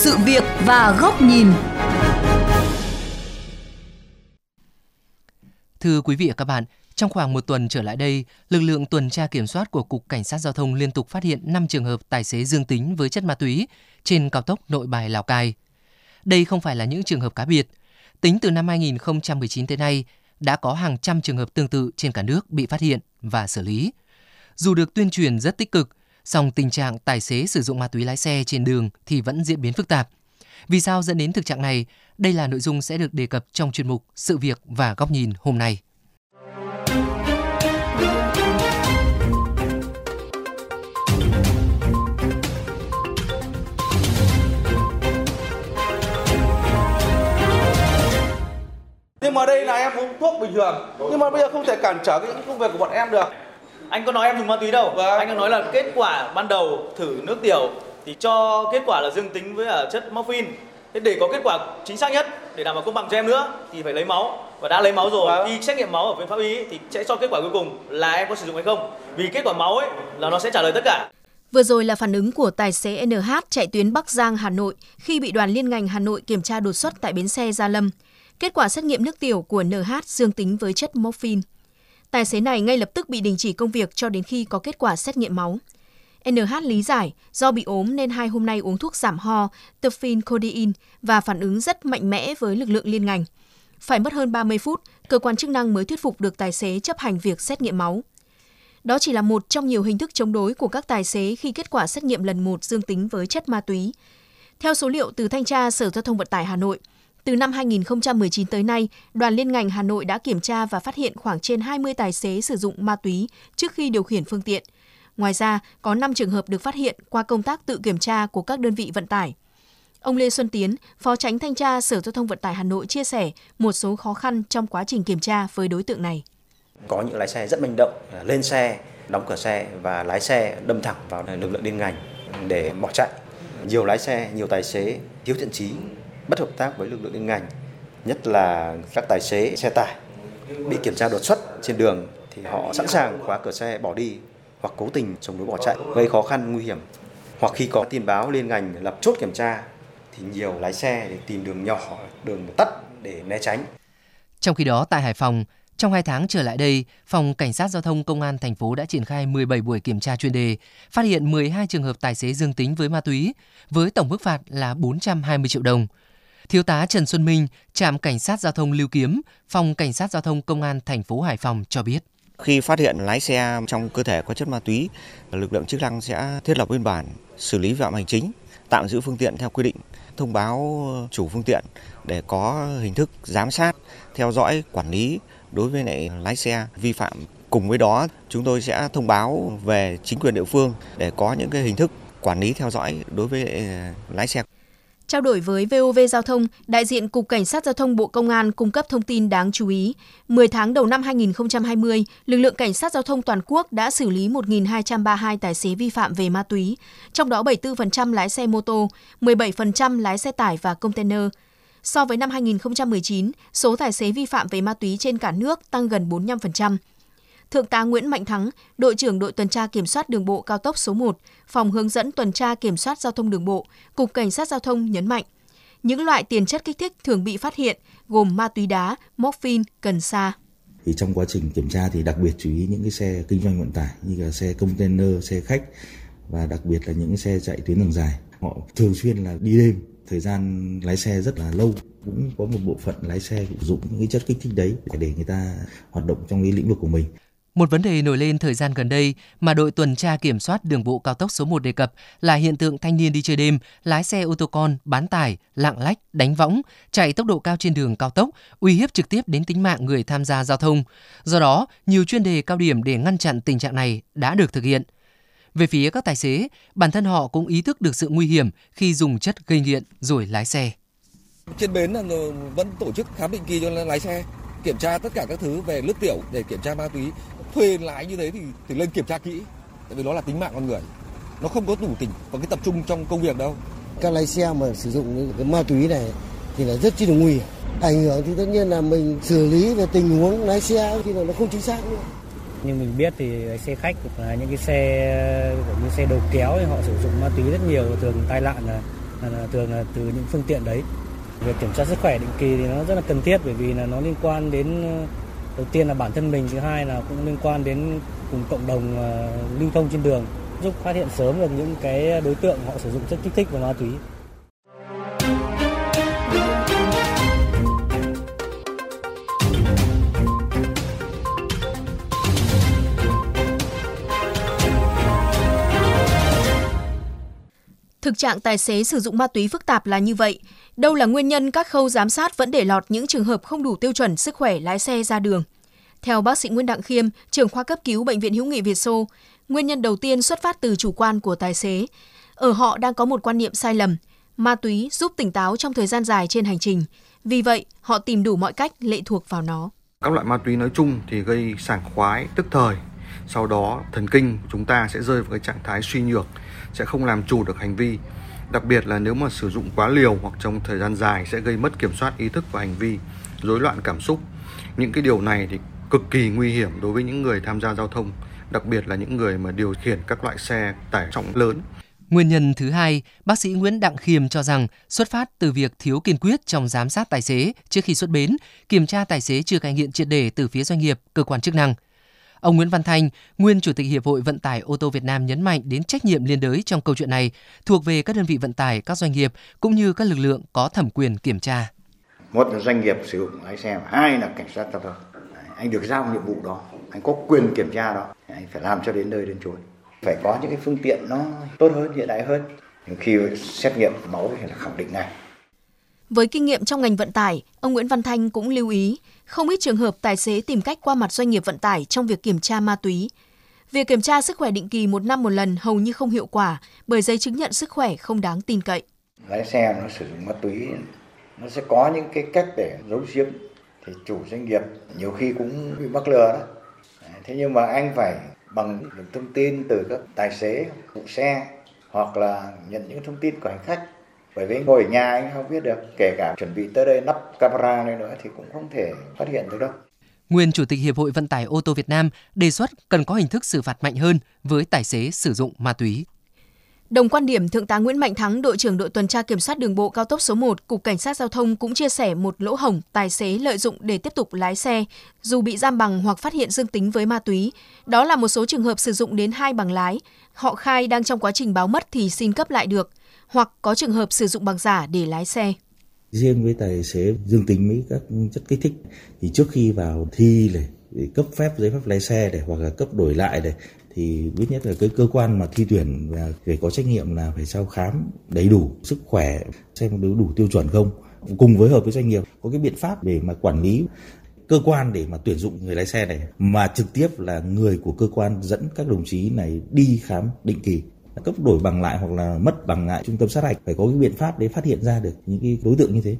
sự việc và góc nhìn. Thưa quý vị và các bạn, trong khoảng một tuần trở lại đây, lực lượng tuần tra kiểm soát của Cục Cảnh sát Giao thông liên tục phát hiện 5 trường hợp tài xế dương tính với chất ma túy trên cao tốc Nội Bài Lào Cai. Đây không phải là những trường hợp cá biệt. Tính từ năm 2019 tới nay, đã có hàng trăm trường hợp tương tự trên cả nước bị phát hiện và xử lý. Dù được tuyên truyền rất tích cực, song tình trạng tài xế sử dụng ma túy lái xe trên đường thì vẫn diễn biến phức tạp. Vì sao dẫn đến thực trạng này? Đây là nội dung sẽ được đề cập trong chuyên mục Sự việc và góc nhìn hôm nay. Nhưng mà đây là em uống thuốc bình thường Nhưng mà bây giờ không thể cản trở những công việc của bọn em được anh có nói em dùng ma túy đâu vâng. anh có nói là kết quả ban đầu thử nước tiểu thì cho kết quả là dương tính với à, chất morphine thế để có kết quả chính xác nhất để đảm bảo công bằng cho em nữa thì phải lấy máu và đã lấy máu rồi vâng. khi xét nghiệm máu ở bên pháp y thì sẽ cho kết quả cuối cùng là em có sử dụng hay không vì kết quả máu ấy là nó sẽ trả lời tất cả Vừa rồi là phản ứng của tài xế NH chạy tuyến Bắc Giang Hà Nội khi bị đoàn liên ngành Hà Nội kiểm tra đột xuất tại bến xe Gia Lâm. Kết quả xét nghiệm nước tiểu của NH dương tính với chất morphine. Tài xế này ngay lập tức bị đình chỉ công việc cho đến khi có kết quả xét nghiệm máu. NH lý giải do bị ốm nên hai hôm nay uống thuốc giảm ho, Tefin codeine và phản ứng rất mạnh mẽ với lực lượng liên ngành. Phải mất hơn 30 phút, cơ quan chức năng mới thuyết phục được tài xế chấp hành việc xét nghiệm máu. Đó chỉ là một trong nhiều hình thức chống đối của các tài xế khi kết quả xét nghiệm lần một dương tính với chất ma túy. Theo số liệu từ Thanh tra Sở Giao thông Vận tải Hà Nội, từ năm 2019 tới nay, đoàn liên ngành Hà Nội đã kiểm tra và phát hiện khoảng trên 20 tài xế sử dụng ma túy trước khi điều khiển phương tiện. Ngoài ra, có 5 trường hợp được phát hiện qua công tác tự kiểm tra của các đơn vị vận tải. Ông Lê Xuân Tiến, Phó Tránh Thanh tra Sở Giao thông Vận tải Hà Nội chia sẻ một số khó khăn trong quá trình kiểm tra với đối tượng này. Có những lái xe rất manh động, lên xe, đóng cửa xe và lái xe đâm thẳng vào lực lượng liên ngành để bỏ chạy. Nhiều lái xe, nhiều tài xế thiếu thiện trí, bất hợp tác với lực lượng liên ngành, nhất là các tài xế xe tải bị kiểm tra đột xuất trên đường thì họ sẵn sàng khóa cửa xe bỏ đi hoặc cố tình chống đối bỏ chạy gây khó khăn nguy hiểm hoặc khi có tin báo liên ngành lập chốt kiểm tra thì nhiều lái xe để tìm đường nhỏ đường tắt để né tránh trong khi đó tại Hải Phòng trong 2 tháng trở lại đây, Phòng Cảnh sát Giao thông Công an thành phố đã triển khai 17 buổi kiểm tra chuyên đề, phát hiện 12 trường hợp tài xế dương tính với ma túy, với tổng mức phạt là 420 triệu đồng. Thiếu tá Trần Xuân Minh, trạm cảnh sát giao thông Lưu Kiếm, phòng cảnh sát giao thông công an thành phố Hải Phòng cho biết. Khi phát hiện lái xe trong cơ thể có chất ma túy, lực lượng chức năng sẽ thiết lập biên bản xử lý vi phạm hành chính, tạm giữ phương tiện theo quy định, thông báo chủ phương tiện để có hình thức giám sát, theo dõi, quản lý đối với lại lái xe vi phạm. Cùng với đó, chúng tôi sẽ thông báo về chính quyền địa phương để có những cái hình thức quản lý theo dõi đối với lái xe. Trao đổi với VOV Giao thông, đại diện Cục Cảnh sát Giao thông Bộ Công an cung cấp thông tin đáng chú ý. 10 tháng đầu năm 2020, lực lượng Cảnh sát Giao thông toàn quốc đã xử lý 1.232 tài xế vi phạm về ma túy, trong đó 74% lái xe mô tô, 17% lái xe tải và container. So với năm 2019, số tài xế vi phạm về ma túy trên cả nước tăng gần 45%. Thượng tá Nguyễn Mạnh Thắng, đội trưởng đội tuần tra kiểm soát đường bộ cao tốc số 1, phòng hướng dẫn tuần tra kiểm soát giao thông đường bộ, Cục Cảnh sát Giao thông nhấn mạnh, những loại tiền chất kích thích thường bị phát hiện gồm ma túy đá, morphine, cần sa. Thì trong quá trình kiểm tra thì đặc biệt chú ý những cái xe kinh doanh vận tải như là xe container, xe khách và đặc biệt là những cái xe chạy tuyến đường dài. Họ thường xuyên là đi đêm, thời gian lái xe rất là lâu cũng có một bộ phận lái xe sử dụng những cái chất kích thích đấy để người ta hoạt động trong cái lĩnh vực của mình. Một vấn đề nổi lên thời gian gần đây mà đội tuần tra kiểm soát đường bộ cao tốc số 1 đề cập là hiện tượng thanh niên đi chơi đêm, lái xe ô tô con, bán tải, lạng lách, đánh võng, chạy tốc độ cao trên đường cao tốc, uy hiếp trực tiếp đến tính mạng người tham gia giao thông. Do đó, nhiều chuyên đề cao điểm để ngăn chặn tình trạng này đã được thực hiện. Về phía các tài xế, bản thân họ cũng ý thức được sự nguy hiểm khi dùng chất gây nghiện rồi lái xe. Trên bến là vẫn tổ chức khám định kỳ cho lái xe, kiểm tra tất cả các thứ về nước tiểu để kiểm tra ma túy thuê lái như thế thì thì lên kiểm tra kỹ. Tại vì nó là tính mạng con người. Nó không có đủ tỉnh và cái tập trung trong công việc đâu. Các lái xe mà sử dụng cái ma túy này thì là rất chi là nguy hiểm. Ảnh hưởng thì tất nhiên là mình xử lý về tình huống lái xe thì là nó không chính xác nữa. Như mình biết thì xe khách hoặc là những cái xe kiểu như xe đầu kéo thì họ sử dụng ma túy rất nhiều thường tai nạn là là thường là từ những phương tiện đấy. Việc kiểm tra sức khỏe định kỳ thì nó rất là cần thiết bởi vì là nó liên quan đến đầu tiên là bản thân mình, thứ hai là cũng liên quan đến cùng cộng đồng ờ, lưu thông trên đường giúp phát hiện sớm được những cái đối tượng họ sử dụng chất kích thích và ma túy. Thực trạng tài xế sử dụng ma túy phức tạp là như vậy. Đâu là nguyên nhân các khâu giám sát vẫn để lọt những trường hợp không đủ tiêu chuẩn sức khỏe lái xe ra đường? Theo bác sĩ Nguyễn Đặng Khiêm, trưởng khoa cấp cứu Bệnh viện Hữu nghị Việt Xô, nguyên nhân đầu tiên xuất phát từ chủ quan của tài xế. Ở họ đang có một quan niệm sai lầm, ma túy giúp tỉnh táo trong thời gian dài trên hành trình. Vì vậy, họ tìm đủ mọi cách lệ thuộc vào nó. Các loại ma túy nói chung thì gây sảng khoái tức thời, sau đó thần kinh của chúng ta sẽ rơi vào cái trạng thái suy nhược, sẽ không làm chủ được hành vi. Đặc biệt là nếu mà sử dụng quá liều hoặc trong thời gian dài sẽ gây mất kiểm soát ý thức và hành vi, rối loạn cảm xúc. Những cái điều này thì cực kỳ nguy hiểm đối với những người tham gia giao thông, đặc biệt là những người mà điều khiển các loại xe tải trọng lớn. Nguyên nhân thứ hai, bác sĩ Nguyễn Đặng Khiêm cho rằng xuất phát từ việc thiếu kiên quyết trong giám sát tài xế trước khi xuất bến, kiểm tra tài xế chưa cai nghiện triệt để từ phía doanh nghiệp, cơ quan chức năng. Ông Nguyễn Văn Thanh, nguyên chủ tịch Hiệp hội Vận tải ô tô Việt Nam nhấn mạnh đến trách nhiệm liên đới trong câu chuyện này thuộc về các đơn vị vận tải, các doanh nghiệp cũng như các lực lượng có thẩm quyền kiểm tra. Một là doanh nghiệp sử dụng lái xe, hai là cảnh sát giao thông. Anh được giao nhiệm vụ đó, anh có quyền kiểm tra đó, anh phải làm cho đến nơi đến chốn. Phải có những cái phương tiện nó tốt hơn, hiện đại hơn. Nhưng khi xét nghiệm máu thì là khẳng định ngay. Với kinh nghiệm trong ngành vận tải, ông Nguyễn Văn Thanh cũng lưu ý, không ít trường hợp tài xế tìm cách qua mặt doanh nghiệp vận tải trong việc kiểm tra ma túy. Việc kiểm tra sức khỏe định kỳ một năm một lần hầu như không hiệu quả bởi giấy chứng nhận sức khỏe không đáng tin cậy. Lái xe nó sử dụng ma túy, nó sẽ có những cái cách để giấu giếm thì chủ doanh nghiệp nhiều khi cũng bị mắc lừa đó. Thế nhưng mà anh phải bằng những thông tin từ các tài xế, phụ xe hoặc là nhận những thông tin của hành khách bởi vì ngồi ở nhà anh không biết được kể cả chuẩn bị tới đây nắp camera này nữa thì cũng không thể phát hiện được đâu Nguyên Chủ tịch Hiệp hội Vận tải ô tô Việt Nam đề xuất cần có hình thức xử phạt mạnh hơn với tài xế sử dụng ma túy. Đồng quan điểm, Thượng tá Nguyễn Mạnh Thắng, đội trưởng đội tuần tra kiểm soát đường bộ cao tốc số 1, Cục Cảnh sát Giao thông cũng chia sẻ một lỗ hổng tài xế lợi dụng để tiếp tục lái xe, dù bị giam bằng hoặc phát hiện dương tính với ma túy. Đó là một số trường hợp sử dụng đến hai bằng lái. Họ khai đang trong quá trình báo mất thì xin cấp lại được hoặc có trường hợp sử dụng bằng giả để lái xe. Riêng với tài xế dương tính với các chất kích thích, thì trước khi vào thi này để cấp phép giấy phép lái xe để hoặc là cấp đổi lại để thì biết nhất là cái cơ quan mà thi tuyển là phải có trách nhiệm là phải sao khám đầy đủ sức khỏe, xem đủ đủ tiêu chuẩn không cùng với hợp với doanh nghiệp, có cái biện pháp để mà quản lý cơ quan để mà tuyển dụng người lái xe này, mà trực tiếp là người của cơ quan dẫn các đồng chí này đi khám định kỳ cấp đổi bằng lại hoặc là mất bằng lại trung tâm sát hạch phải có cái biện pháp để phát hiện ra được những cái đối tượng như thế.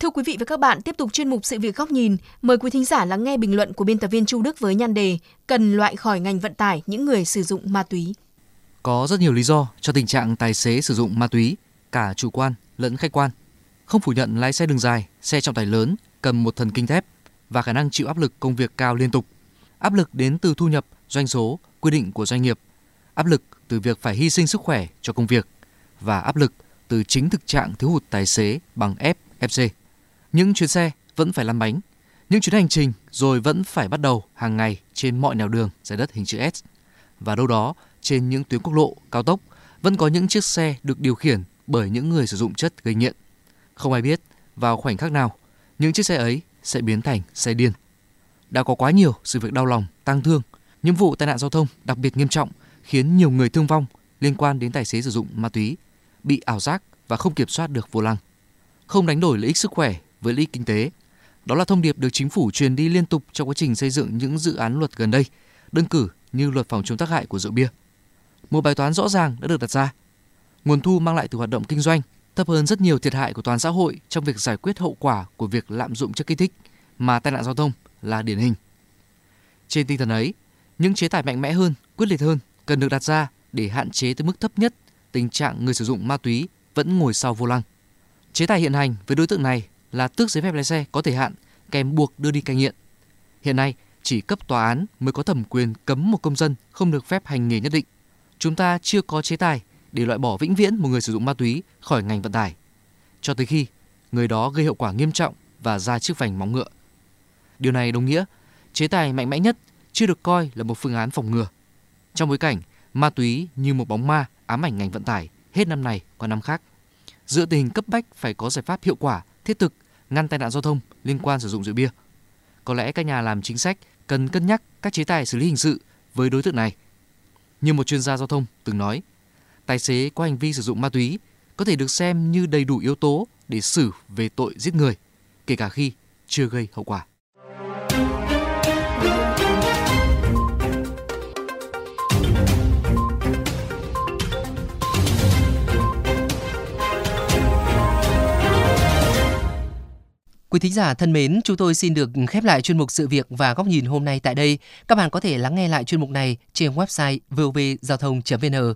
Thưa quý vị và các bạn, tiếp tục chuyên mục sự việc góc nhìn, mời quý thính giả lắng nghe bình luận của biên tập viên Chu Đức với nhan đề Cần loại khỏi ngành vận tải những người sử dụng ma túy. Có rất nhiều lý do cho tình trạng tài xế sử dụng ma túy, cả chủ quan lẫn khách quan. Không phủ nhận lái xe đường dài, xe trọng tải lớn cần một thần kinh thép và khả năng chịu áp lực công việc cao liên tục. Áp lực đến từ thu nhập, doanh số, quy định của doanh nghiệp, áp lực từ việc phải hy sinh sức khỏe cho công việc và áp lực từ chính thực trạng thiếu hụt tài xế bằng F, FC. Những chuyến xe vẫn phải lăn bánh, những chuyến hành trình rồi vẫn phải bắt đầu hàng ngày trên mọi nẻo đường giải đất hình chữ S. Và đâu đó trên những tuyến quốc lộ, cao tốc vẫn có những chiếc xe được điều khiển bởi những người sử dụng chất gây nghiện. Không ai biết vào khoảnh khắc nào những chiếc xe ấy sẽ biến thành xe điên. Đã có quá nhiều sự việc đau lòng, tang thương, những vụ tai nạn giao thông đặc biệt nghiêm trọng khiến nhiều người thương vong liên quan đến tài xế sử dụng ma túy, bị ảo giác và không kiểm soát được vô lăng. Không đánh đổi lợi ích sức khỏe với lợi ích kinh tế. Đó là thông điệp được chính phủ truyền đi liên tục trong quá trình xây dựng những dự án luật gần đây, đơn cử như luật phòng chống tác hại của rượu bia một bài toán rõ ràng đã được đặt ra. Nguồn thu mang lại từ hoạt động kinh doanh thấp hơn rất nhiều thiệt hại của toàn xã hội trong việc giải quyết hậu quả của việc lạm dụng chất kích thích mà tai nạn giao thông là điển hình. Trên tinh thần ấy, những chế tài mạnh mẽ hơn, quyết liệt hơn cần được đặt ra để hạn chế tới mức thấp nhất tình trạng người sử dụng ma túy vẫn ngồi sau vô lăng. Chế tài hiện hành với đối tượng này là tước giấy phép lái xe có thời hạn kèm buộc đưa đi cai nghiện. Hiện nay, chỉ cấp tòa án mới có thẩm quyền cấm một công dân không được phép hành nghề nhất định. Chúng ta chưa có chế tài để loại bỏ vĩnh viễn một người sử dụng ma túy khỏi ngành vận tải, cho tới khi người đó gây hậu quả nghiêm trọng và ra chiếc vành móng ngựa. Điều này đồng nghĩa chế tài mạnh mẽ nhất chưa được coi là một phương án phòng ngừa. Trong bối cảnh ma túy như một bóng ma ám ảnh ngành vận tải hết năm này qua năm khác. Giữa tình hình cấp bách phải có giải pháp hiệu quả, thiết thực ngăn tai nạn giao thông liên quan sử dụng rượu bia. Có lẽ các nhà làm chính sách cần cân nhắc các chế tài xử lý hình sự với đối tượng này. Như một chuyên gia giao thông từng nói, tài xế có hành vi sử dụng ma túy có thể được xem như đầy đủ yếu tố để xử về tội giết người, kể cả khi chưa gây hậu quả. Quý thính giả thân mến, chúng tôi xin được khép lại chuyên mục sự việc và góc nhìn hôm nay tại đây. Các bạn có thể lắng nghe lại chuyên mục này trên website vovgiao thông.vn